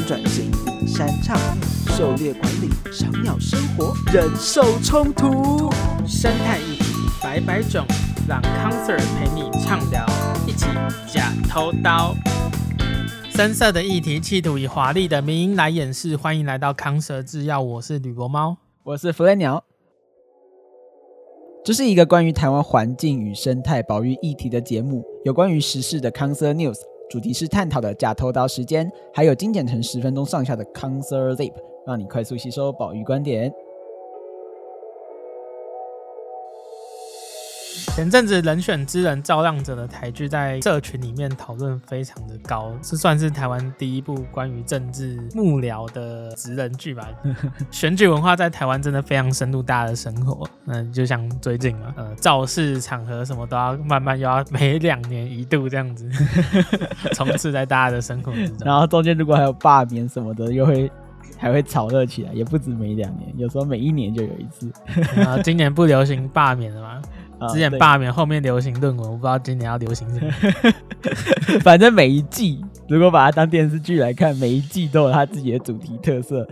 转型、山唱、狩猎管理、赏鸟生活、人兽冲突、生态议题百百种，让康 Sir 陪你畅聊，一起假偷刀。深色的议题，企图以华丽的名音来掩饰。欢迎来到康 Sir 制药，我是吕伯猫，我是弗雷鸟。这是一个关于台湾环境与生态保育议题的节目，有关于时事的康 Sir News。主题是探讨的假偷刀时间，还有精简成十分钟上下的 Concert Zip，让你快速吸收宝玉观点。前阵子人选之人造浪者的台剧在社群里面讨论非常的高，是算是台湾第一部关于政治幕僚的职人剧吧。选举文化在台湾真的非常深入大家的生活，嗯，就像最近嘛，呃，造势场合什么都要慢慢又要每两年一度这样子 充斥在大家的生活之中。然后中间如果还有罢免什么的，又会还会炒热起来，也不止每两年，有时候每一年就有一次。然后今年不流行罢免了吗？之前罢免，后面流行论文，我不知道今年要流行什么。反正每一季，如果把它当电视剧来看，每一季都有它自己的主题特色。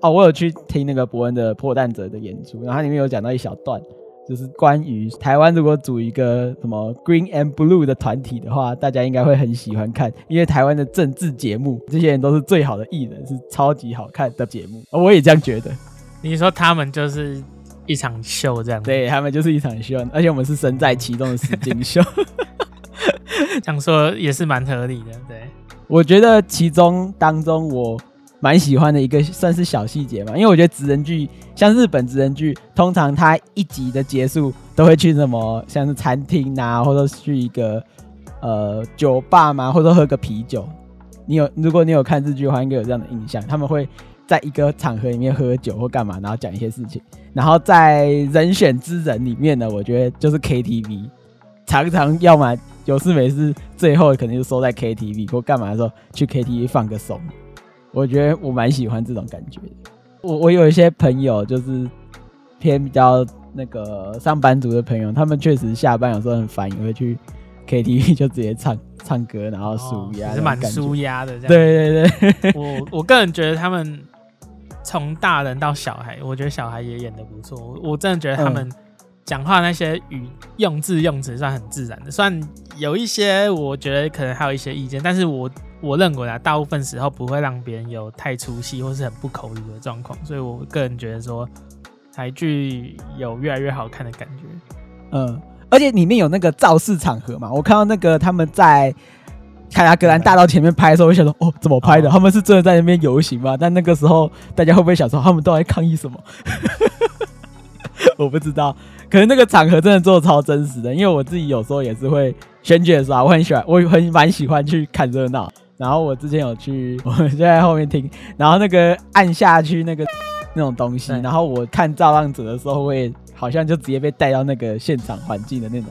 哦，我有去听那个伯恩的破蛋者的演出，然后它里面有讲到一小段，就是关于台湾如果组一个什么 Green and Blue 的团体的话，大家应该会很喜欢看，因为台湾的政治节目，这些人都是最好的艺人，是超级好看的节目。我也这样觉得。你说他们就是？一场秀这样，对，他们就是一场秀，而且我们是身在其中的实境秀，这样说也是蛮合理的。对，我觉得其中当中我蛮喜欢的一个算是小细节嘛，因为我觉得职人剧像日本职人剧，通常它一集的结束都会去什么，像是餐厅啊，或者去一个呃酒吧嘛，或者喝个啤酒。你有，如果你有看日剧的话，应该有这样的印象，他们会。在一个场合里面喝酒或干嘛，然后讲一些事情。然后在人选之人里面呢，我觉得就是 KTV，常常要么有事没事，最后肯定就收在 KTV 或干嘛的时候去 KTV 放个松。我觉得我蛮喜欢这种感觉的。我我有一些朋友就是偏比较那个上班族的朋友，他们确实下班有时候很烦，也会去 KTV 就直接唱。唱歌，然后舒压，是蛮舒压的。这样对对对，我我个人觉得他们从大人到小孩，我觉得小孩也演的不错。我真的觉得他们讲话那些语用字用词算很自然的，算有一些我觉得可能还有一些意见，但是我我认为啊，大部分时候不会让别人有太出戏或是很不口语的状况。所以我个人觉得说台剧有越来越好看的感觉。嗯。而且里面有那个造势场合嘛，我看到那个他们在凯达格兰大道前面拍的时候，我想说，哦，怎么拍的？他们是真的在那边游行吗？但那个时候大家会不会想说，他们都在抗议什么？我不知道，可能那个场合真的做的超真实的，因为我自己有时候也是会选举的时候，我很喜欢，我很蛮喜欢去看热闹。然后我之前有去，我就在后面听，然后那个按下去那个那种东西，然后我看造浪者的时候会。好像就直接被带到那个现场环境的那种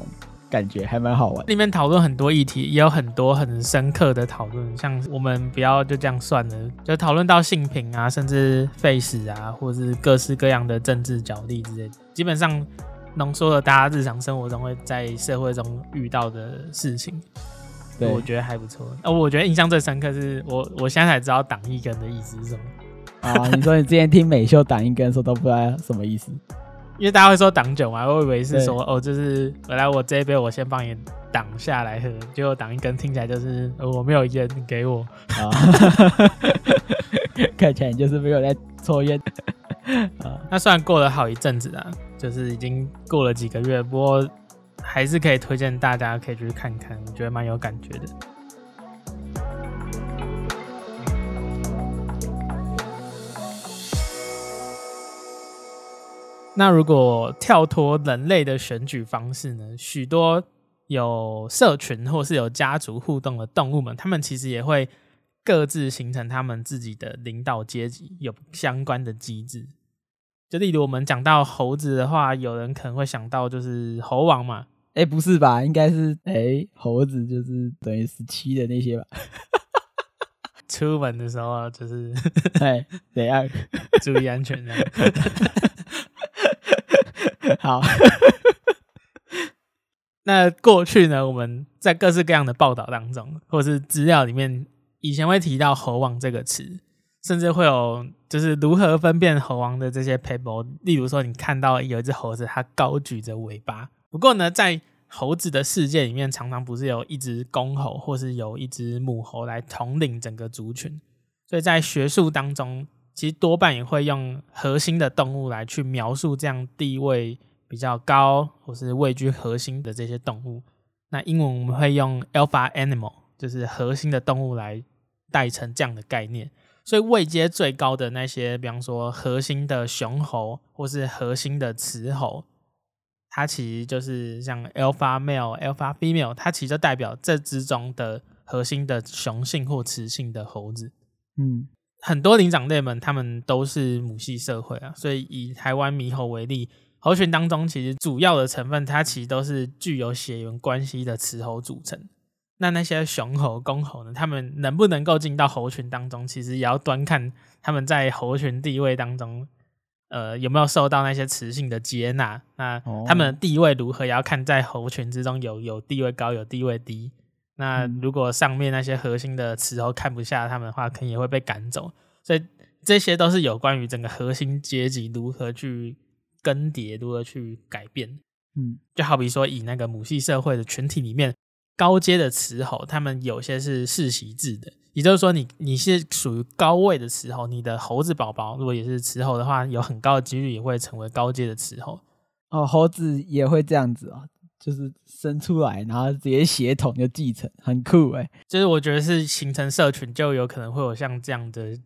感觉，还蛮好玩。里面讨论很多议题，也有很多很深刻的讨论。像我们不要就这样算了，就讨论到性平啊，甚至废死啊，或是各式各样的政治角力之类的，基本上浓缩了大家日常生活中会在社会中遇到的事情。对，我觉得还不错。呃，我觉得印象最深刻是我我现在才知道“党一根”的意思是什么。啊，你说你之前听美秀“党一根”的时候都不知道什么意思。因为大家会说挡酒嘛，我以为是说哦，就是本来我这一杯我先帮你挡下来喝，结果挡一根听起来就是我没有烟你给我，啊，看起来你就是没有在抽烟。啊，那虽然过了好一阵子啊，就是已经过了几个月，不过还是可以推荐大家可以去看看，我觉得蛮有感觉的。那如果跳脱人类的选举方式呢？许多有社群或是有家族互动的动物们，他们其实也会各自形成他们自己的领导阶级，有相关的机制。就例如我们讲到猴子的话，有人可能会想到就是猴王嘛？哎、欸，不是吧？应该是哎、欸，猴子就是等于十七的那些吧？出门的时候就是 哎，怎样 注意安全呢？好，那过去呢？我们在各式各样的报道当中，或是资料里面以前会提到猴王这个词，甚至会有就是如何分辨猴王的这些 paper，例如说你看到有一只猴子，它高举着尾巴。不过呢，在猴子的世界里面，常常不是有一只公猴，或是有一只母猴来统领整个族群，所以在学术当中，其实多半也会用核心的动物来去描述这样地位比较高或是位居核心的这些动物。那英文我们会用 alpha animal，就是核心的动物来代称这样的概念。所以位阶最高的那些，比方说核心的雄猴或是核心的雌猴。它其实就是像 alpha male、alpha female，它其实就代表这之中的核心的雄性或雌性的猴子。嗯，很多灵长类们，它们都是母系社会啊，所以以台湾猕猴为例，猴群当中其实主要的成分，它其实都是具有血缘关系的雌猴组成。那那些雄猴、公猴呢，它们能不能够进到猴群当中，其实也要端看他们在猴群地位当中。呃，有没有受到那些雌性的接纳？那他们的地位如何？也要看在猴群之中有有地位高，有地位低。那如果上面那些核心的雌猴看不下他们的话，可能也会被赶走。所以这些都是有关于整个核心阶级如何去更迭，如何去改变。嗯，就好比说以那个母系社会的群体里面，高阶的雌猴，他们有些是世袭制的。也就是说你，你你是属于高位的雌猴，你的猴子宝宝如果也是雌猴的话，有很高的几率也会成为高阶的雌猴。哦，猴子也会这样子哦，就是生出来，然后直接血统就继承，很酷哎。就是我觉得是形成社群就有可能会有像这样的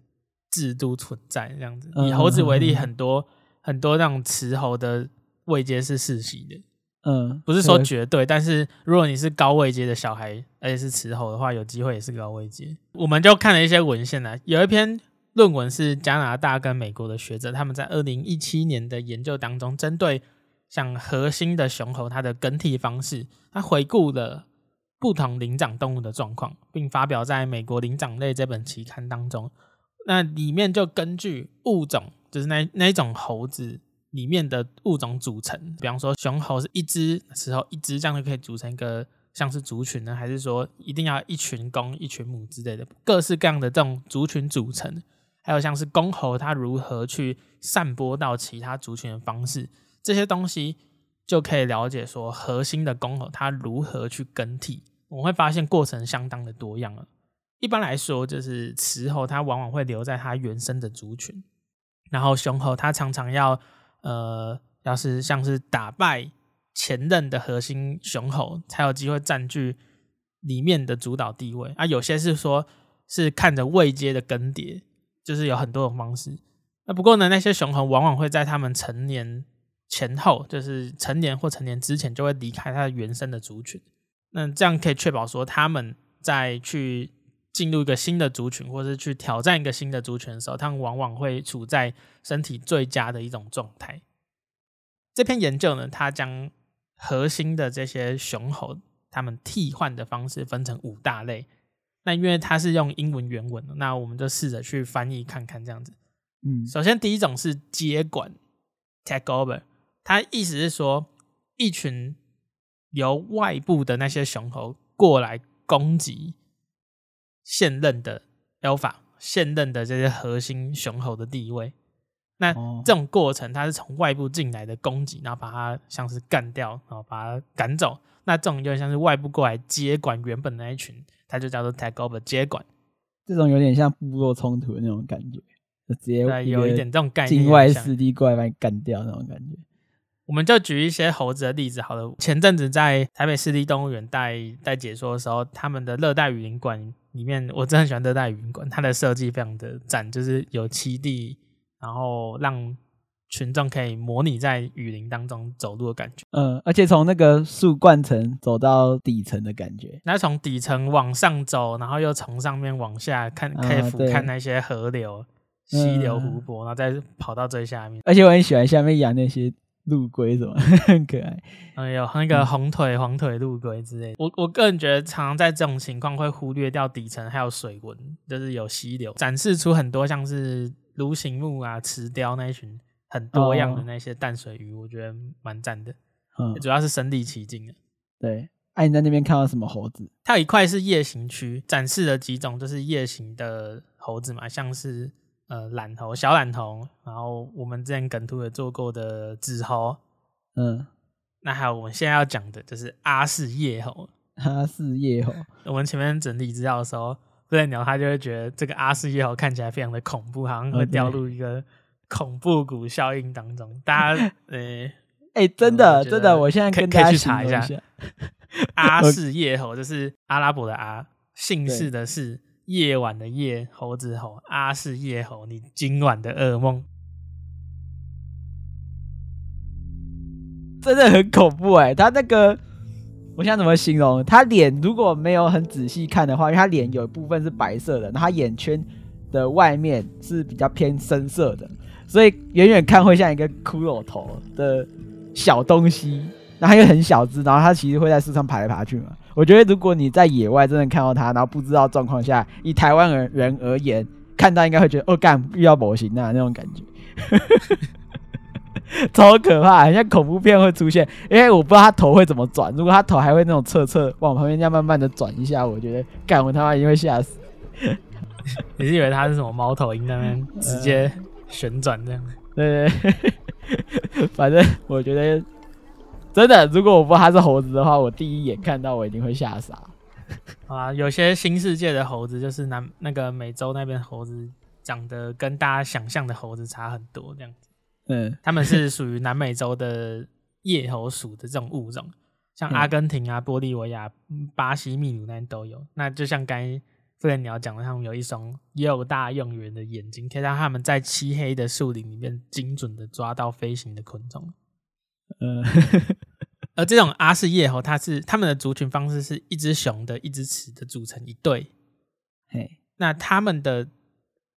制度存在，这样子。以猴子为例，很多、嗯、很多那种雌猴的位阶是世袭的。嗯，不是说绝对，但是如果你是高位阶的小孩，而且是雌猴的话，有机会也是高位阶。我们就看了一些文献呢，有一篇论文是加拿大跟美国的学者，他们在二零一七年的研究当中，针对像核心的雄猴它的更替方式，他回顾了不同灵长动物的状况，并发表在美国灵长类这本期刊当中。那里面就根据物种，就是那那种猴子。里面的物种组成，比方说雄猴是一只，雌猴一只，这样就可以组成一个像是族群呢？还是说一定要一群公一群母之类的，各式各样的这种族群组成？还有像是公猴它如何去散播到其他族群的方式，这些东西就可以了解说核心的公猴它如何去更替。我们会发现过程相当的多样了。一般来说，就是雌猴它往往会留在它原生的族群，然后雄猴它常常要。呃，要是像是打败前任的核心雄猴，才有机会占据里面的主导地位啊。有些是说，是看着位阶的更迭，就是有很多种方式。那不过呢，那些雄猴往往会在他们成年前后，就是成年或成年之前，就会离开它原生的族群。那这样可以确保说，他们在去进入一个新的族群，或是去挑战一个新的族群的时候，他们往往会处在身体最佳的一种状态。这篇研究呢，它将核心的这些雄猴，它们替换的方式分成五大类。那因为它是用英文原文，那我们就试着去翻译看看这样子。嗯，首先第一种是接管 （take over），它意思是说，一群由外部的那些雄猴过来攻击。现任的 alpha，现任的这些核心雄猴的地位，那这种过程它是从外部进来的攻击，然后把它像是干掉，然后把它赶走。那这种就像是外部过来接管原本的那一群，它就叫做 take over 接管。这种有点像部落冲突的那种感觉，就直接有一点这种概念，境外势力过来把你干掉那种感觉。我们就举一些猴子的例子好了。前阵子在台北市立动物园带带解说的时候，他们的热带雨林馆。里面我真的很喜欢热带雨林馆，它的设计非常的赞，就是有栖地，然后让群众可以模拟在雨林当中走路的感觉。嗯，而且从那个树冠层走到底层的感觉，那从底层往上走，然后又从上面往下看，可以俯瞰那些河流、溪流、湖泊，然后再跑到最下面。而且我很喜欢下面养那些。陆龟什么 很可爱，嗯，有那个红腿、黄腿陆龟之类的。我我个人觉得，常常在这种情况会忽略掉底层还有水文，就是有溪流，展示出很多像是鲈形目啊、池雕那一群很多样的那些淡水鱼，我觉得蛮赞的。嗯，主要是身临其境的。对，哎、啊，你在那边看到什么猴子？它有一块是夜行区，展示了几种就是夜行的猴子嘛，像是呃懒猴、小懒猴，然后我们之前梗图也做过的纸猴，嗯，那还有我们现在要讲的就是阿氏夜猴。阿氏夜猴，我们前面整理资料的时候，不然鸟他就会觉得这个阿氏夜猴看起来非常的恐怖，好像会掉入一个恐怖谷效应当中。大家，呃、欸，哎、欸，真的，真的，我现在跟大家可以去查一下。阿氏夜猴就是阿拉伯的阿，姓氏的氏，夜晚的夜，猴子猴，阿是夜猴，你今晚的噩梦，真的很恐怖哎、他那个。我想怎么形容？他脸如果没有很仔细看的话，因为他脸有一部分是白色的，然后他眼圈的外面是比较偏深色的，所以远远看会像一个骷髅头的小东西。然后又很小只，然后他其实会在树上爬来爬去嘛。我觉得如果你在野外真的看到它，然后不知道状况下，以台湾人人而言，看到应该会觉得哦干遇到模型啊那种感觉。超可怕，很像恐怖片会出现，因为我不知道他头会怎么转。如果他头还会那种侧侧往旁边这样慢慢的转一下，我觉得干我他妈一定会吓死。你是以为他是什么猫头鹰在那边直接旋转这样？对对对，反正我觉得真的，如果我不知道他是猴子的话，我第一眼看到我一定会吓傻。啊，有些新世界的猴子就是南那个美洲那边猴子长得跟大家想象的猴子差很多这样子。嗯，他们是属于南美洲的夜猴属的这种物种，像阿根廷啊、玻利维亚、巴西、秘鲁那边都有。那就像刚才飞天鸟讲的，他们有一双又大又圆的眼睛，可以让他们在漆黑的树林里面精准的抓到飞行的昆虫。嗯，而这种阿氏叶猴，它是它们的族群方式是一只雄的，一只雌的组成一对。嘿，那他们的。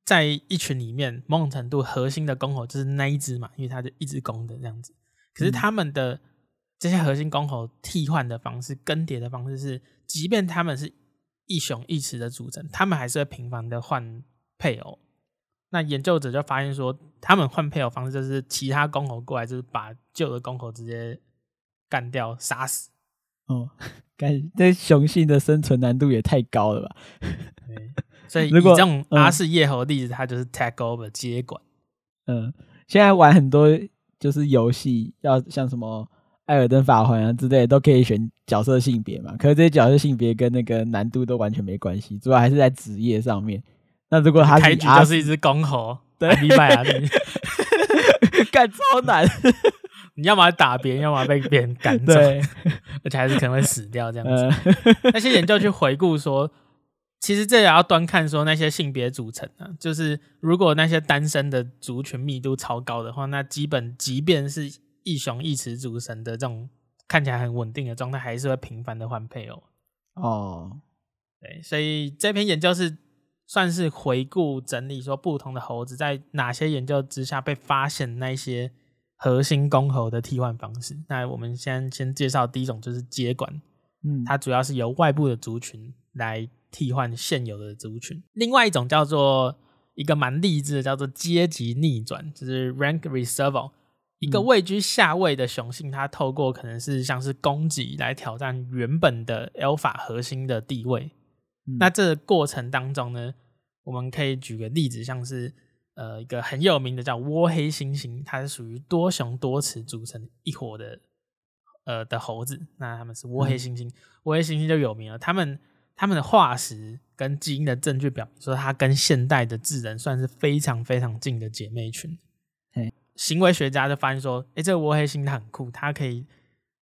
在一群里面，某种程度核心的公猴就是那一只嘛，因为它是一只公的这样子。可是他们的这些核心公猴替换的方式、更迭的方式是，即便他们是一雄一雌的组成，他们还是会频繁的换配偶。那研究者就发现说，他们换配偶方式就是其他公猴过来，就是把旧的公猴直接干掉、杀死。哦，干，这雄性的生存难度也太高了吧？所以，以这种阿氏夜猴的例子，它就是 take over 接管。嗯，现在玩很多就是游戏，要像什么《艾尔登法环》啊之类的，都可以选角色性别嘛。可是这些角色性别跟那个难度都完全没关系，主要还是在职业上面。那如果他开局就是一只公猴，对，礼拜啊，你 干超难，你要么打别人，要么被别人赶走，而且还是可能会死掉这样子。嗯、那些研究去回顾说。其实这也要端看说那些性别组成啊，就是如果那些单身的族群密度超高的话，那基本即便是一雄一雌组成的这种看起来很稳定的状态，还是会频繁的换配偶。哦，对，所以这篇研究是算是回顾整理说不同的猴子在哪些研究之下被发现那些核心公猴的替换方式。那我们先先介绍第一种就是接管，嗯，它主要是由外部的族群来。替换现有的族群，另外一种叫做一个蛮励志的，叫做阶级逆转，就是 rank reversal。一个位居下位的雄性，它透过可能是像是攻击来挑战原本的 alpha 核心的地位。嗯、那这个过程当中呢，我们可以举个例子，像是呃一个很有名的叫倭黑猩猩，它是属于多雄多雌组成一伙的呃的猴子。那他们是倭黑猩猩，倭、嗯、黑猩猩就有名了，他们。他们的化石跟基因的证据表明说，它跟现代的智人算是非常非常近的姐妹群。行为学家就发现说，哎、欸，这个倭黑猩它很酷，它可以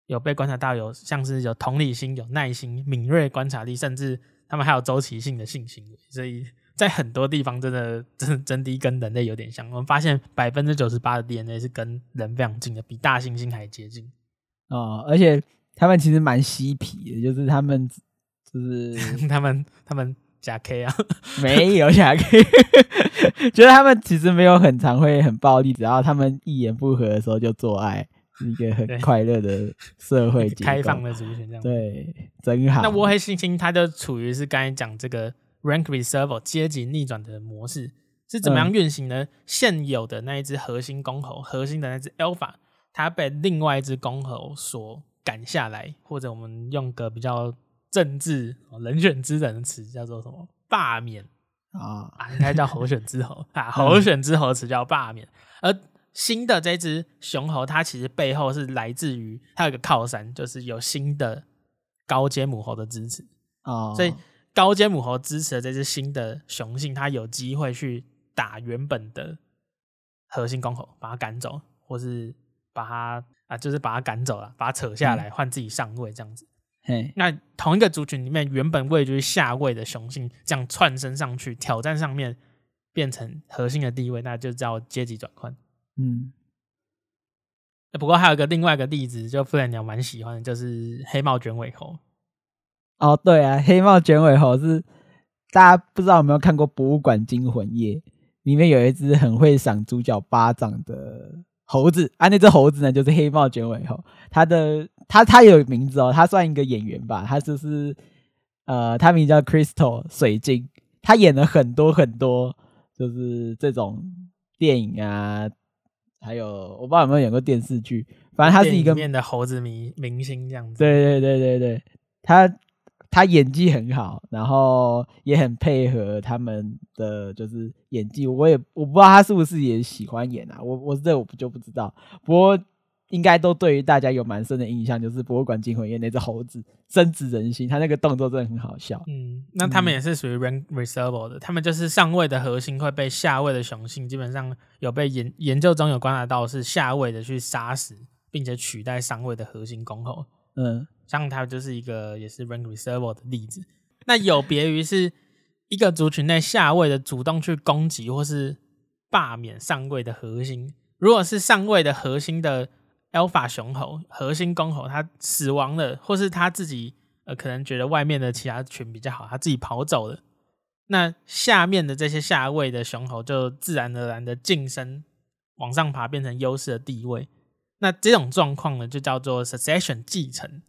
有被观察到有像是有同理心、有耐心、敏锐观察力，甚至他们还有周期性的性行为。所以在很多地方，真的 真的真的跟人类有点像。我们发现百分之九十八的 DNA 是跟人非常近的，比大猩猩还接近。哦，而且他们其实蛮嬉皮的，就是他们。就是 他们，他们假 K 啊，没有假 K，觉得他们其实没有很常会很暴力，只要他们一言不合的时候就做爱，是一个很快乐的社会开放的族群这样。对，真好。那倭黑猩猩它就处于是刚才讲这个 rank reversal 阶级逆转的模式是怎么样运行呢？嗯、现有的那一只核心公猴，核心的那只 alpha，它被另外一只公猴所赶下来，或者我们用个比较政治人选之人的词叫做什么？罢免啊。啊，应该叫候选之猴啊，候选之猴词叫罢免。而新的这只雄猴，它其实背后是来自于它有一个靠山，就是有新的高阶母猴的支持啊，所以高阶母猴支持的这只新的雄性，它有机会去打原本的核心公猴，把它赶走，或是把它。啊，就是把它赶走了，把它扯下来，换自己上位这样子。嘿，那同一个族群里面，原本位居下位的雄性，这样窜升上去挑战上面，变成核心的地位，那就叫阶级转换。嗯。不过还有一个另外一个例子，就傅然鸟蛮喜欢的，就是黑帽卷尾猴。哦，对啊，黑帽卷尾猴是大家不知道有没有看过《博物馆惊魂夜》，里面有一只很会赏主角巴掌的。猴子啊，那只猴子呢，就是黑帽卷尾猴。它的它它有名字哦，它算一个演员吧。它就是呃，他名叫 Crystal 水晶。他演了很多很多，就是这种电影啊，还有我不知道有没有演过电视剧。反正他是一个面的猴子明明星这样子。对对对对对，他。他演技很好，然后也很配合他们的就是演技。我也我不知道他是不是也喜欢演啊，我我这我就不知道。不过应该都对于大家有蛮深的印象，就是《博物馆惊魂夜》那只猴子深植人心，他那个动作真的很好笑。嗯，那他们也是属于 rank reserve 的，他们就是上位的核心会被下位的雄性，基本上有被研研究中有观察到是下位的去杀死，并且取代上位的核心公猴。嗯。像它就是一个也是 rank reserve 的例子，那有别于是一个族群内下位的主动去攻击或是罢免上位的核心，如果是上位的核心的 alpha 雄猴、核心公猴，它死亡了，或是它自己呃可能觉得外面的其他群比较好，它自己跑走了，那下面的这些下位的雄猴就自然而然的晋升往上爬，变成优势的地位。那这种状况呢，就叫做 succession 继承。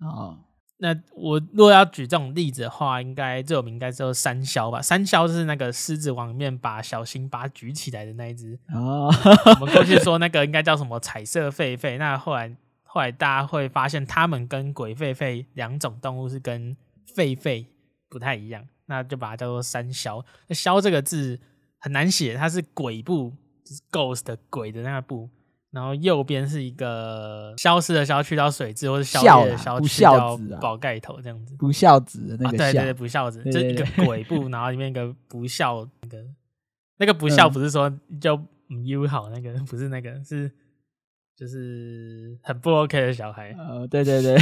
哦，那我如果要举这种例子的话，应该最有名应该叫山魈吧？三魈就是那个狮子王里面把小辛巴举起来的那一只。哦，我们过去说那个应该叫什么彩色狒狒，那后来后来大家会发现，它们跟鬼狒狒两种动物是跟狒狒不太一样，那就把它叫做三魈。那魈这个字很难写，它是鬼部，就是 ghost 的鬼的那个部。然后右边是一个消失的消去掉水字，或者消灭的消去掉宝盖头这样子。不孝子的那个，啊、对对对，不孝子，就一个鬼部，然后里面一个不孝那个那个不孝不是说就唔友好那个，不是那个是就是很不 OK 的小孩。呃，对对 对，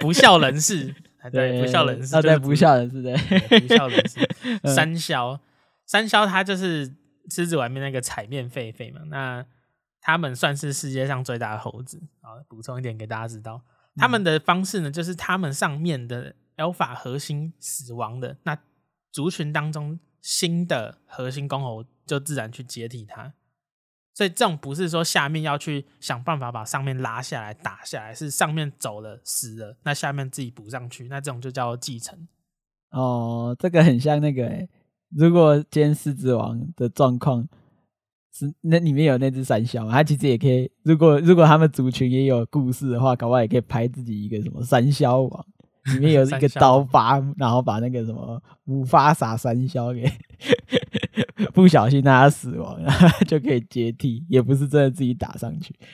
不孝人士，对不孝人士，对不孝人士，对不孝人士。山魈，山魈它就是狮子外面那个彩面狒狒嘛，那。他们算是世界上最大的猴子。好，补充一点给大家知道，他们的方式呢，就是他们上面的 alpha 核心死亡的，那族群当中新的核心公猴就自然去接替它。所以这种不是说下面要去想办法把上面拉下来打下来，是上面走了死了，那下面自己补上去，那这种就叫继承。哦，这个很像那个、欸，如果今天狮子王的状况。是那里面有那只山魈，他其实也可以。如果如果他们族群也有故事的话，搞不好也可以拍自己一个什么山魈王，里面有一个刀疤，然后把那个什么姆法萨山魈给 不小心让他死亡，然后就可以接替，也不是真的自己打上去。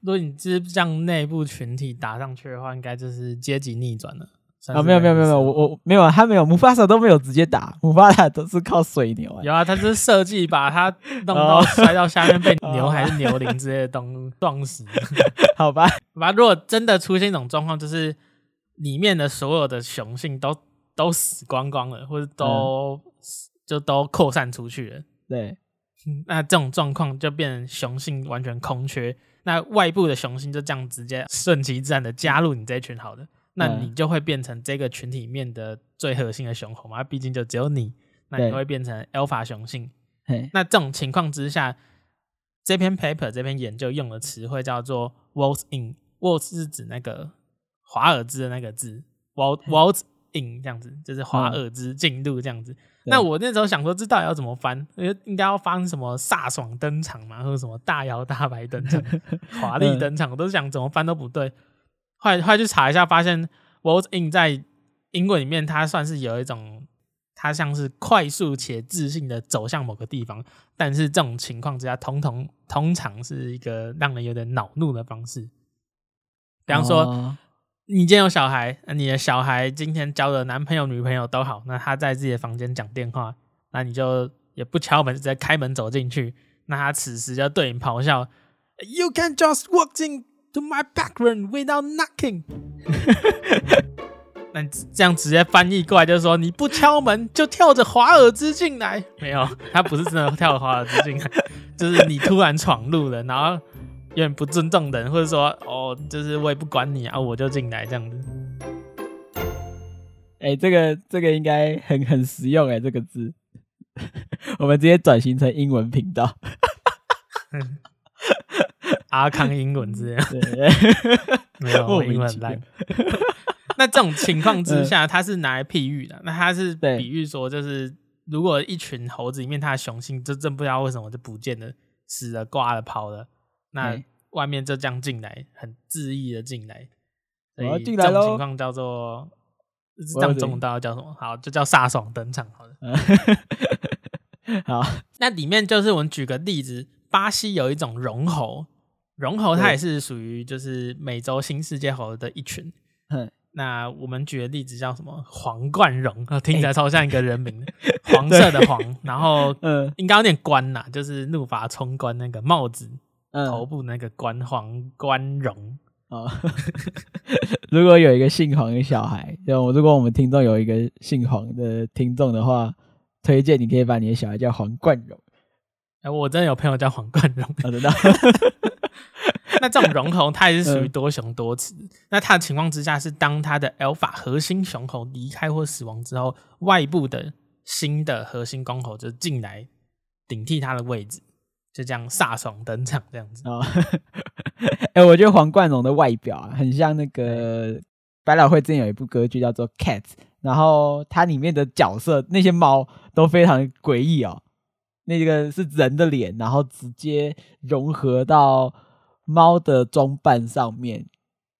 如果你是这样内部群体打上去的话，应该就是阶级逆转了。啊，没有没有没有没有，我我没有啊，他没有，姆法萨都没有直接打，姆法萨都是靠水牛啊。有啊，他是设计把他弄到摔到下面被牛还是牛铃之类的东西撞死。好吧，好吧，如果真的出现一种状况，就是里面的所有的雄性都都死光光了，或者都、嗯、就都扩散出去了，对，那这种状况就变成雄性完全空缺，那外部的雄性就这样直接顺其自然的加入你这一群好的。那你就会变成这个群体里面的最核心的雄猴嘛？毕竟就只有你，那你会变成 alpha 雄性。那这种情况之下，这篇 paper 这篇研究用的词汇叫做 waltz in，waltz 是指那个华尔兹的那个字，waltz waltz 印这样子，就是华尔兹进入这样子。嗯、那我那时候想说，这到底要怎么翻？因为应该要翻什么飒爽登场嘛，或者什么大摇大摆登场、华丽登场，我都想怎么翻都不对。后来后来去查一下，发现 waltz in 在英文里面，它算是有一种，它像是快速且自信的走向某个地方，但是这种情况之下，通通通常是一个让人有点恼怒的方式。比方说，哦、你今天有小孩，你的小孩今天交的男朋友、女朋友都好，那他在自己的房间讲电话，那你就也不敲门，直接开门走进去，那他此时就对你咆哮：“You can just walk in。” To my back room without knocking，那这样直接翻译过来就是说，你不敲门就跳着华尔兹进来，没有，他不是真的跳着华尔兹进来，就是你突然闯入了，然后有点不尊重人，或者说哦，就是我也不管你啊，我就进来这样子。哎、欸，这个这个应该很很实用哎、欸，这个字，我们直接转型成英文频道。阿康英文之类，没有英文烂。那这种情况之下，它是拿来譬喻的。那它是比喻说，就是如果一群猴子里面，它的雄性就真不知道为什么就不见了，死了、挂了、跑了，那外面就这样进来，很恣意的进来。所以这种情况叫做这样中刀叫什么？好，就叫飒爽登场。好的，好。那里面就是我们举个例子，巴西有一种绒猴。绒猴它也是属于就是美洲新世界猴的一群。那我们举的例子叫什么？皇冠绒，听起来超像一个人名，黄色的黄，然后 应该有点冠呐，就是怒发冲冠那个帽子，头部那个冠，皇冠绒。如果有一个姓黄的小孩，就如果我们听众有一个姓黄的听众的话，推荐你可以把你的小孩叫皇冠绒。哎，我真的有朋友叫皇冠绒，我知道。那这种绒猴，它也是属于多雄多雌。嗯、那它的情况之下是，当它的 alpha 核心雄猴离开或死亡之后，外部的新的核心公猴就进来顶替它的位置，就这样飒爽登场这样子。哦，哎、欸，我觉得黄冠荣的外表啊，很像那个百老汇之前有一部歌剧叫做《Cats》，然后它里面的角色那些猫都非常诡异哦。那个是人的脸，然后直接融合到。猫的装扮上面，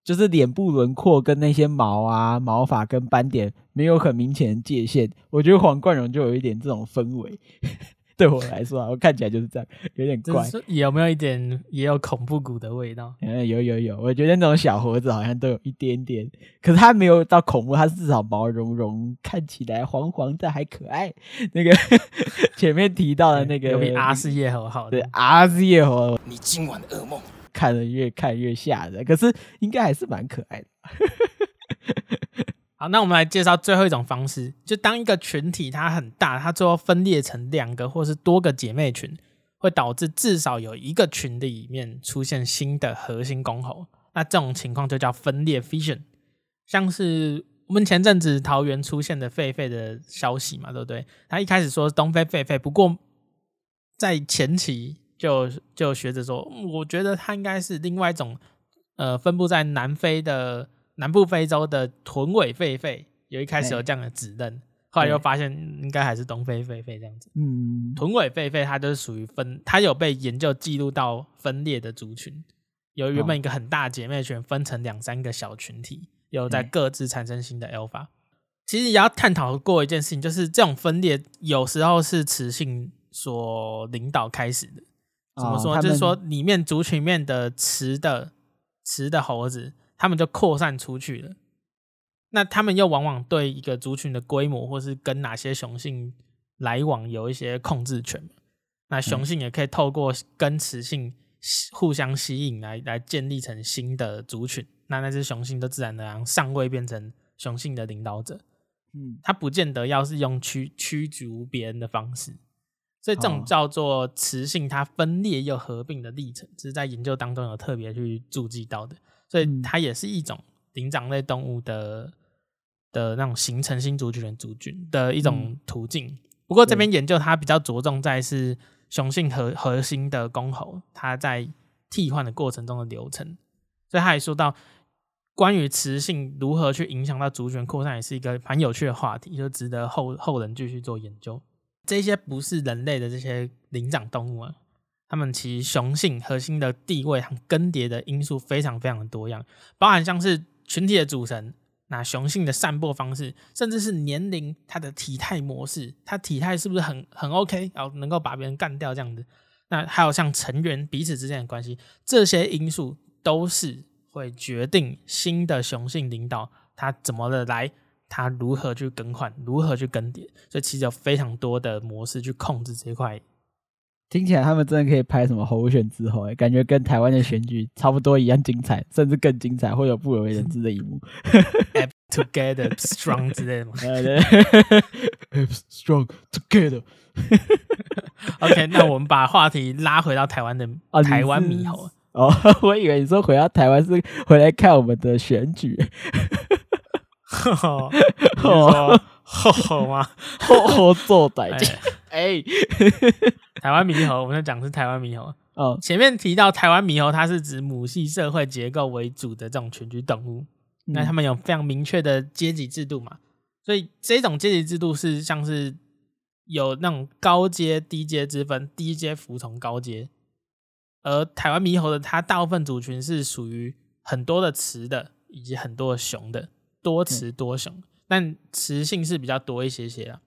就是脸部轮廓跟那些毛啊、毛发跟斑点没有很明显的界限。我觉得黄冠荣就有一点这种氛围，对我来说啊，我看起来就是这样，有点怪。有没有一点也有恐怖谷的味道？嗯，有有有，我觉得那种小猴子好像都有一点点，可是它没有到恐怖，它至少毛茸茸，看起来黄黄的还可爱。那个 前面提到的那个，有比阿斯叶猴好。对，阿斯叶猴，你今晚的噩梦。看了越看越吓人，可是应该还是蛮可爱的。好，那我们来介绍最后一种方式，就当一个群体它很大，它最后分裂成两个或是多个姐妹群，会导致至少有一个群的里面出现新的核心公猴。那这种情况就叫分裂 （fission）。像是我们前阵子桃园出现的狒狒的消息嘛，对不对？他一开始说东非狒狒，不过在前期。就就学着说，我觉得它应该是另外一种，呃，分布在南非的南部非洲的臀尾狒狒。有一开始有这样的指认，后来又发现应该还是东非狒狒这样子。嗯，臀尾狒狒它就是属于分，它有被研究记录到分裂的族群，有原本一个很大姐妹群分成两三个小群体，有在各自产生新的 alpha。其实也要探讨过一件事情，就是这种分裂有时候是雌性所领导开始的。怎么说？就是说，里面族群里面的雌的雌的猴子，他们就扩散出去了。那他们又往往对一个族群的规模，或是跟哪些雄性来往，有一些控制权。那雄性也可以透过跟雌性互相吸引来，来来建立成新的族群。那那只雄性就自然而然上位，变成雄性的领导者。嗯，他不见得要是用驱驱逐别人的方式。所以这种叫做雌性，它分裂又合并的历程，这是在研究当中有特别去注记到的。所以它也是一种灵长类动物的的那种形成新族群的族群的一种途径。不过这边研究它比较着重在是雄性核核心的公猴，它在替换的过程中的流程。所以他也说到，关于雌性如何去影响到族群扩散，也是一个蛮有趣的话题，就值得后后人继续做研究。这些不是人类的这些灵长动物啊，它们其实雄性核心的地位和更迭的因素非常非常的多样，包含像是群体的组成。那雄性的散播方式，甚至是年龄、它的体态模式，它体态是不是很很 OK，然后能够把别人干掉这样子？那还有像成员彼此之间的关系，这些因素都是会决定新的雄性领导他怎么的来，它如何去更换，如何去更迭，所以其实有非常多的模式去控制这块。听起来他们真的可以拍什么候选之后，哎，感觉跟台湾的选举差不多一样精彩，甚至更精彩，会有不为人知的一幕。Together strong 之类的吗？对，strong together。OK，那我们把话题拉回到台湾的台湾猕猴。哦，我以为你说回到台湾是回来看我们的选举。哦，哦，好吗？好做歹计。哎，台湾猕猴，我们在讲是台湾猕猴。哦，前面提到台湾猕猴，它是指母系社会结构为主的这种群居动物。嗯、那他们有非常明确的阶级制度嘛？所以这种阶级制度是像是有那种高阶、低阶之分，低阶服从高阶。而台湾猕猴的它大部分族群是属于很多的雌的，以及很多的雄的，多雌多雄，嗯、但雌性是比较多一些些啊。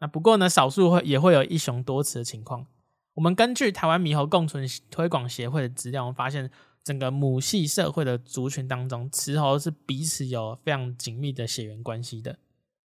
那不过呢，少数会也会有一雄多雌的情况。我们根据台湾猕猴共存推广协会的资料，我们发现整个母系社会的族群当中，雌猴是彼此有非常紧密的血缘关系的。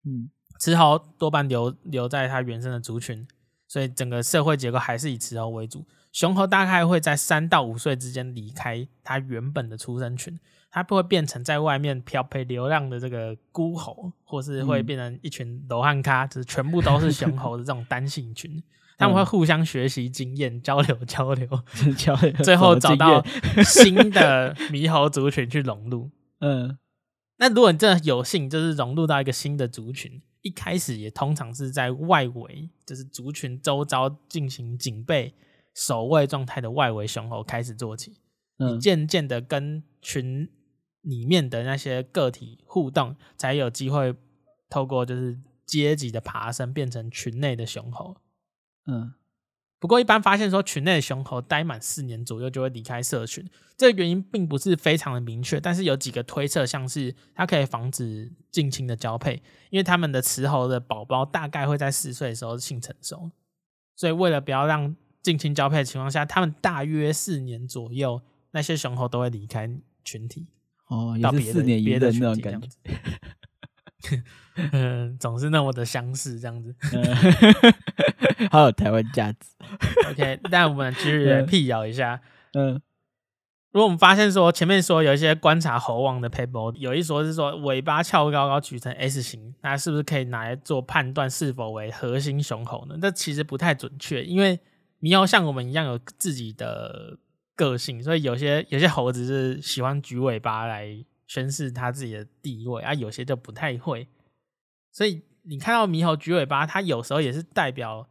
嗯，雌猴多半留留在它原生的族群，所以整个社会结构还是以雌猴为主。雄猴大概会在三到五岁之间离开它原本的出生群。它不会变成在外面漂泊流浪的这个孤猴，或是会变成一群罗汉咖，就是全部都是雄猴的这种单性群。他们会互相学习经验，交流交流，交流，最后找到 新的猕猴族群去融入。嗯，那如果你真的有幸，就是融入到一个新的族群，一开始也通常是在外围，就是族群周遭进行警备、守卫状态的外围雄猴开始做起，嗯，渐渐的跟群。里面的那些个体互动，才有机会透过就是阶级的爬升，变成群内的雄猴。嗯，不过一般发现说，群内的雄猴待满四年左右就会离开社群，这个原因并不是非常的明确，但是有几个推测，像是它可以防止近亲的交配，因为他们的雌猴的宝宝大概会在四岁的时候性成熟，所以为了不要让近亲交配的情况下，他们大约四年左右，那些雄猴都会离开群体。哦，也是四年一任那种感觉，嗯，总是那么的相似这样子，好有台湾价值。OK，那我们继续来辟谣一下，嗯，如果我们发现说前面说有一些观察猴王的 paper，有一说是说尾巴翘高高举成 S 型，那是不是可以拿来做判断是否为核心雄猴呢？这其实不太准确，因为猕猴像我们一样有自己的。个性，所以有些有些猴子是喜欢举尾巴来宣示他自己的地位啊，有些就不太会。所以你看到猕猴举尾巴，它有时候也是代表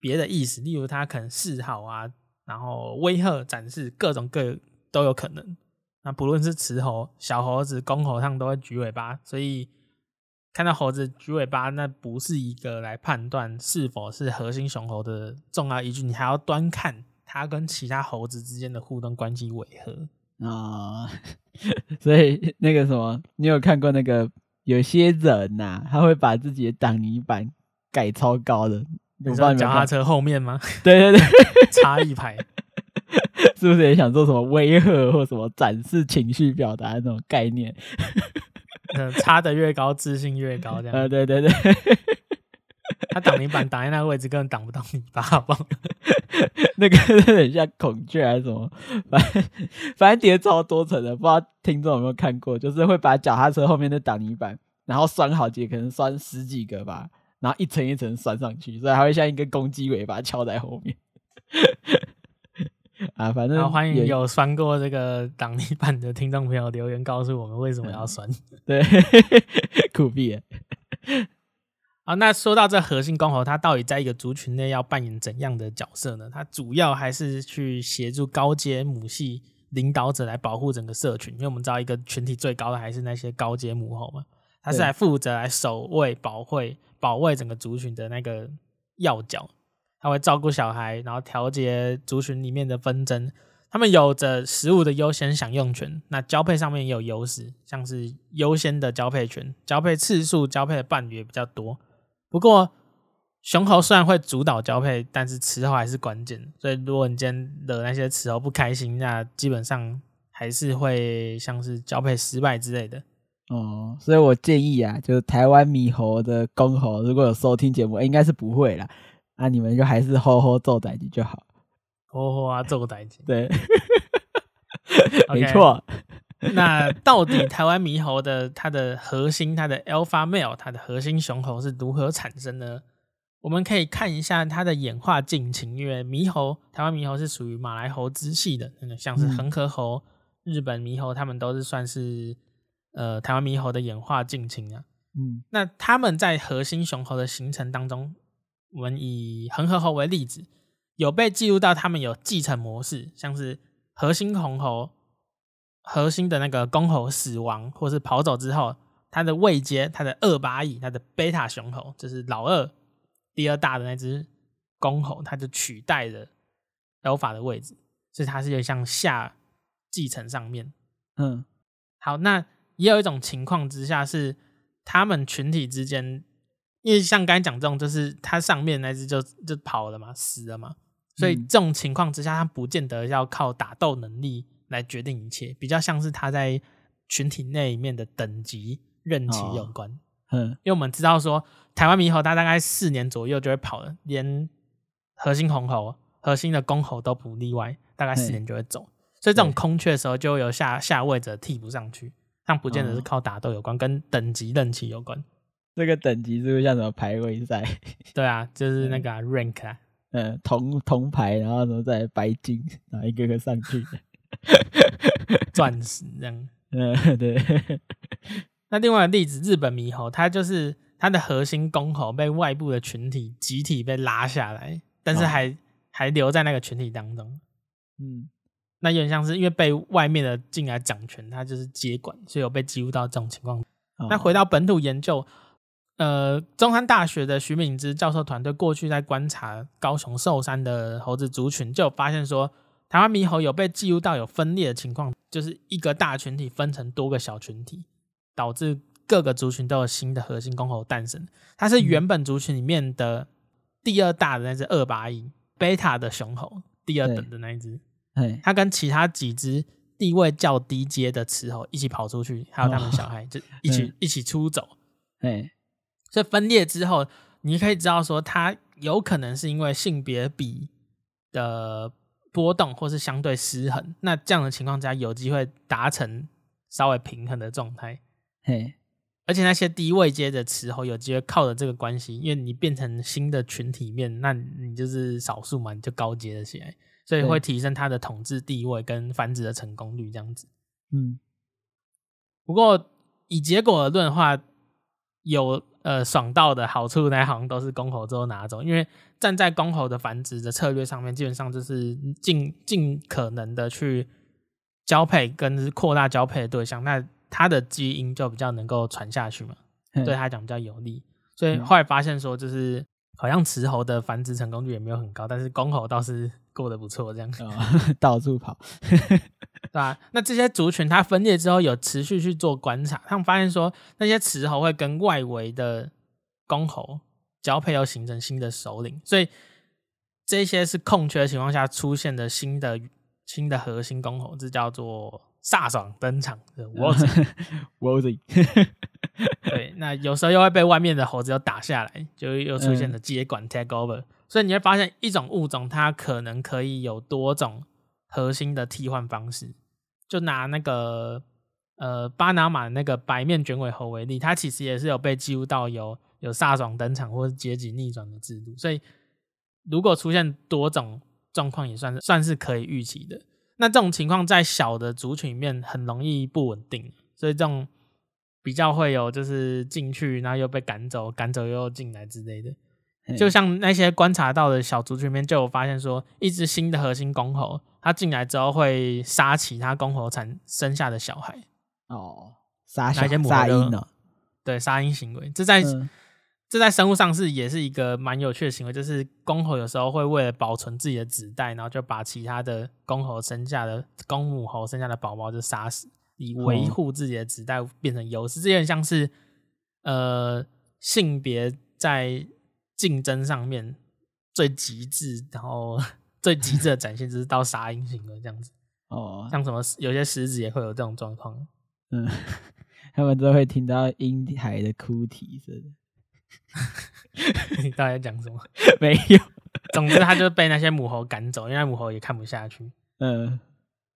别的意思，例如它可能示好啊，然后威吓展示，各种各都有可能。那不论是雌猴、小猴子、公猴，上都会举尾巴，所以看到猴子举尾巴，那不是一个来判断是否是核心雄猴的重要依据，你还要端看。它跟其他猴子之间的互动关系违和啊？所以那个什么，你有看过那个有些人呐、啊，他会把自己的挡泥板改超高的，你知道脚踏车后面吗？对对对，插一排，是不是也想做什么威吓或什么展示情绪表达的那种概念？嗯，插的越高，自信越高，这样。呃，对对对。他挡泥板挡在那个位置，根本挡不到泥巴，好不好？那个有点像孔雀还是什么？反正反正叠超多层的，不知道听众有没有看过？就是会把脚踏车后面的挡泥板，然后拴好几个，可能拴十几个吧，然后一层一层拴上去，所以还会像一根公鸡尾巴翘在后面。啊，反正欢迎有拴过这个挡泥板的听众朋友留言告诉我们为什么要拴。对，酷毙。好，那说到这核心公猴，它到底在一个族群内要扮演怎样的角色呢？它主要还是去协助高阶母系领导者来保护整个社群，因为我们知道一个群体最高的还是那些高阶母猴嘛，他是来负责来守卫、保卫、保卫整个族群的那个要角，他会照顾小孩，然后调节族群里面的纷争。他们有着食物的优先享用权，那交配上面也有优势，像是优先的交配权，交配次数、交配的伴侣也比较多。不过，雄猴虽然会主导交配，但是雌猴还是关键。所以，如果你今天惹那些雌猴不开心，那基本上还是会像是交配失败之类的。哦，所以我建议啊，就是台湾猕猴的公猴，如果有收听节目，应该是不会啦。那你们就还是吼吼做代志就好。吼吼啊，做代志。对，没错。那到底台湾猕猴的它的核心，它的 alpha male，它的核心雄猴是如何产生呢？我们可以看一下它的演化进程，因为猕猴，台湾猕猴是属于马来猴支系的，像是恒河猴、嗯、日本猕猴，它们都是算是呃台湾猕猴的演化进程啊。嗯，那他们在核心雄猴的形成当中，我们以恒河猴为例子。有被记录到，他们有继承模式，像是核心雄猴，核心的那个公猴死亡或是跑走之后，它的位阶，它的二八翼，它的贝塔雄猴，就是老二，第二大的那只公猴，它就取代了 Alpha 的位置，所以它是有点像下继承上面。嗯，好，那也有一种情况之下是他们群体之间，因为像刚才讲这种，就是它上面那只就就跑了嘛，死了嘛。所以这种情况之下，它不见得要靠打斗能力来决定一切，比较像是他在群体内里面的等级任期有关。嗯，因为我们知道说，台湾猕猴它大概四年左右就会跑了，连核心红猴、核心的公猴都不例外，大概四年就会走。所以这种空缺的时候，就会有下下位者替补上去，但不见得是靠打斗有关，跟等级任期有关。这个等级是不是像什么排位赛？对啊，就是那个、啊、rank 啊。嗯，铜铜牌，然后什么再白金，然后一个个上去，钻石这样。嗯，对。那另外的例子，日本猕猴，它就是它的核心公猴被外部的群体集体被拉下来，但是还、哦、还留在那个群体当中。嗯，那有点像是因为被外面的进来掌权，它就是接管，所以有被记录到这种情况。哦、那回到本土研究。呃，中山大学的徐敏之教授团队过去在观察高雄寿山的猴子族群，就有发现说，台湾猕猴有被记录到有分裂的情况，就是一个大群体分成多个小群体，导致各个族群都有新的核心公猴诞生。它是原本族群里面的第二大的那只二八一贝塔的雄猴，第二等的那一只。它跟其他几只地位较低阶的雌猴一起跑出去，还有他们小孩就一起一起出走。所以分裂之后，你可以知道说，它有可能是因为性别比的波动，或是相对失衡。那这样的情况下，有机会达成稍微平衡的状态。嘿，而且那些低位阶的雌猴有机会靠着这个关系，因为你变成新的群体面，那你就是少数嘛，你就高阶了起来，所以会提升它的统治地位跟繁殖的成功率这样子。嗯，不过以结果而论的话，有。呃，爽到的好处呢，好像都是公猴之后拿走，因为站在公猴的繁殖的策略上面，基本上就是尽尽可能的去交配跟扩大交配的对象，那它的基因就比较能够传下去嘛，对他讲比较有利。所以后来发现说，就是好像雌猴的繁殖成功率也没有很高，但是公猴倒是过得不错，这样 到处跑。对吧？那这些族群它分裂之后，有持续去做观察，他们发现说，那些雌猴会跟外围的公猴交配，又形成新的首领，所以这些是空缺的情况下出现的新的新的核心公猴，这叫做飒爽登场的 Worthy。对，那有时候又会被外面的猴子又打下来，就又出现了接管 take over，所以你会发现一种物种它可能可以有多种。核心的替换方式，就拿那个呃巴拿马那个白面卷尾猴为例，它其实也是有被记录到有有飒爽登场或是阶级逆转的制度，所以如果出现多种状况，也算是算是可以预期的。那这种情况在小的族群里面很容易不稳定，所以这种比较会有就是进去，然后又被赶走，赶走又进来之类的。就像那些观察到的小族群里面，就有发现说，一只新的核心公猴。他进来之后会杀其他公猴产生下的小孩。哦，杀小杀婴呢？对，杀婴行为，这在、嗯、这在生物上是也是一个蛮有趣的行为，就是公猴有时候会为了保存自己的子代，然后就把其他的公猴生下的公母猴生下的宝宝就杀死，以维护自己的子代变成优势。这有点像是呃性别在竞争上面最极致，然后最极致的展现就是到杀婴型的这样子。哦，像什么有些狮子也会有这种状况。嗯，他们都会听到婴孩的哭啼声。你到底在讲什么？没有。总之，他就被那些母猴赶走，因为母猴也看不下去。嗯，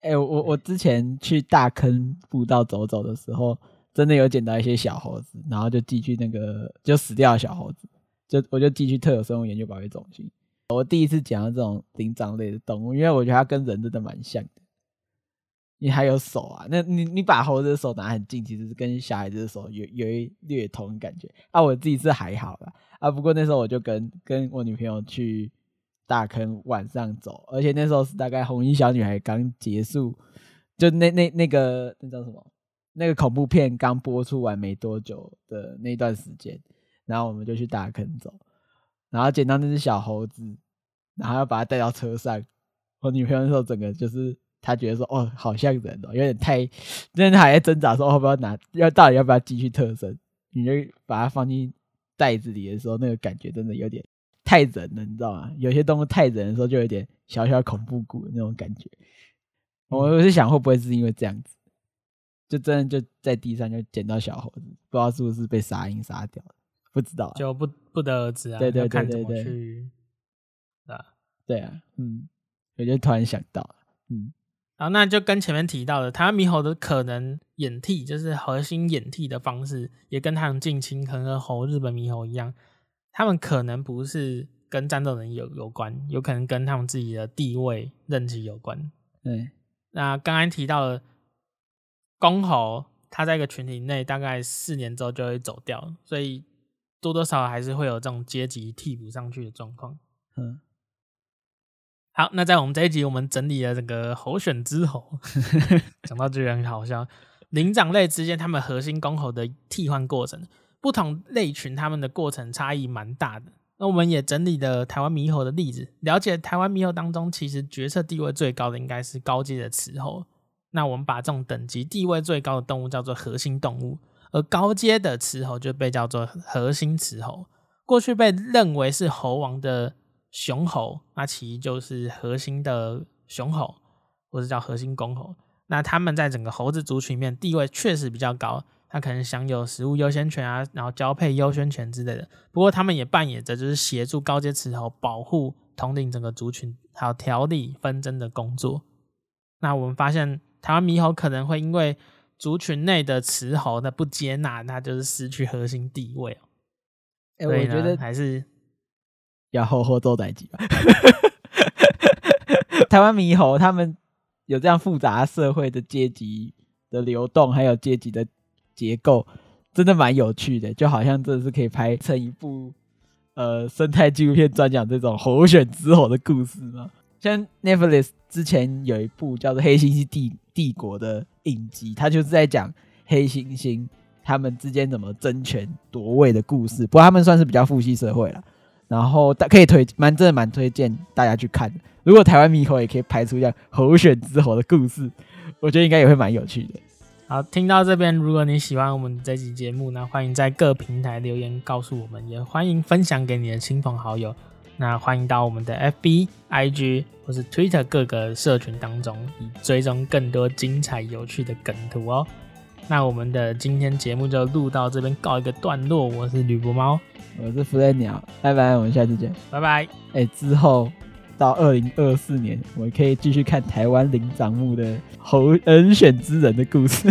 哎、欸，我我之前去大坑步道走走的时候，真的有捡到一些小猴子，然后就寄去那个就死掉的小猴子，就我就寄去特有生物研究保育中心。我第一次讲到这种灵长类的动物，因为我觉得它跟人真的蛮像的。你还有手啊？那你你把猴子的手拿很近，其实是跟小孩子的手有有一略同感觉啊。我自己是还好啦啊，不过那时候我就跟跟我女朋友去大坑晚上走，而且那时候是大概红衣小女孩刚结束，就那那那个那叫什么？那个恐怖片刚播出完没多久的那段时间，然后我们就去大坑走，然后捡到那只小猴子，然后要把它带到车上。我女朋友那时候整个就是。她觉得说哦，好像人哦，有点太，真的还在挣扎说要不要拿，要到底要不要继续特生？你就把它放进袋子里的时候，那个感觉真的有点太人了，你知道吗？有些动物太人的时候，就有点小小恐怖谷的那种感觉。我是想会不会是因为这样子，就真的就在地上就捡到小猴子，不知道是不是被杀鹰杀掉了，不知道、啊，就不不得而知啊。对对对对对，啊，对啊，嗯，我就突然想到，嗯。好，那就跟前面提到的台湾猕猴的可能演替，就是核心演替的方式，也跟他们近亲可能和猴、日本猕猴一样，他们可能不是跟战斗人有有关，有可能跟他们自己的地位、任期有关。对，那刚刚提到的公猴，它在一个群体内大概四年之后就会走掉，所以多多少少还是会有这种阶级替补上去的状况。嗯。好，那在我们这一集，我们整理了这个猴选之猴，讲到这个很好笑。灵长类之间，他们核心公猴的替换过程，不同类群他们的过程差异蛮大的。那我们也整理了台湾猕猴的例子，了解台湾猕猴当中，其实决策地位最高的应该是高阶的雌猴。那我们把这种等级地位最高的动物叫做核心动物，而高阶的雌猴就被叫做核心雌猴。过去被认为是猴王的。雄猴，那其实就是核心的雄猴，或者叫核心公猴。那他们在整个猴子族群里面地位确实比较高，它可能享有食物优先权啊，然后交配优先权之类的。不过他们也扮演着就是协助高阶雌猴保护统领整个族群，还有调理纷争的工作。那我们发现台湾猕猴可能会因为族群内的雌猴的不接纳，那就是失去核心地位哦。哎、欸，我觉得还是。要好好做代级吧。台湾猕猴他们有这样复杂社会的阶级的流动，还有阶级的结构，真的蛮有趣的。就好像这是可以拍成一部呃生态纪录片，专讲这种猴选之猴的故事吗？像 Netflix 之前有一部叫做《黑猩猩帝帝国》的影集，它就是在讲黑猩猩他们之间怎么争权夺位的故事。不过他们算是比较父系社会了。然后大可以推蛮真的蛮推荐大家去看。如果台湾猕猴也可以拍出这样猴选之猴的故事，我觉得应该也会蛮有趣的。好，听到这边，如果你喜欢我们这期节目，那欢迎在各平台留言告诉我们，也欢迎分享给你的亲朋好友。那欢迎到我们的 FB、IG 或是 Twitter 各个社群当中，以追踪更多精彩有趣的梗图哦。那我们的今天节目就录到这边告一个段落。我是吕伯猫。我是福来鸟，拜拜，我们下次见，拜拜。哎、欸，之后到二零二四年，我们可以继续看台湾灵长目的猴人选之人的故事。